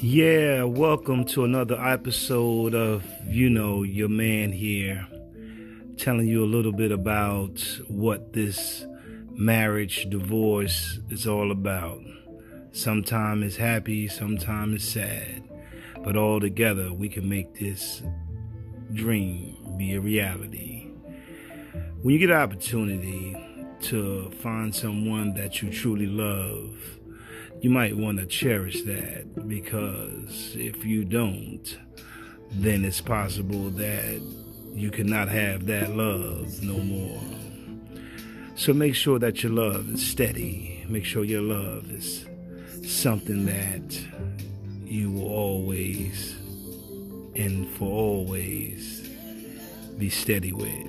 Yeah, welcome to another episode of You Know Your Man here, telling you a little bit about what this marriage divorce is all about. Sometimes it's happy, sometimes it's sad, but all together we can make this dream be a reality. When you get an opportunity to find someone that you truly love, you might want to cherish that because if you don't, then it's possible that you cannot have that love no more. So make sure that your love is steady. Make sure your love is something that you will always and for always be steady with.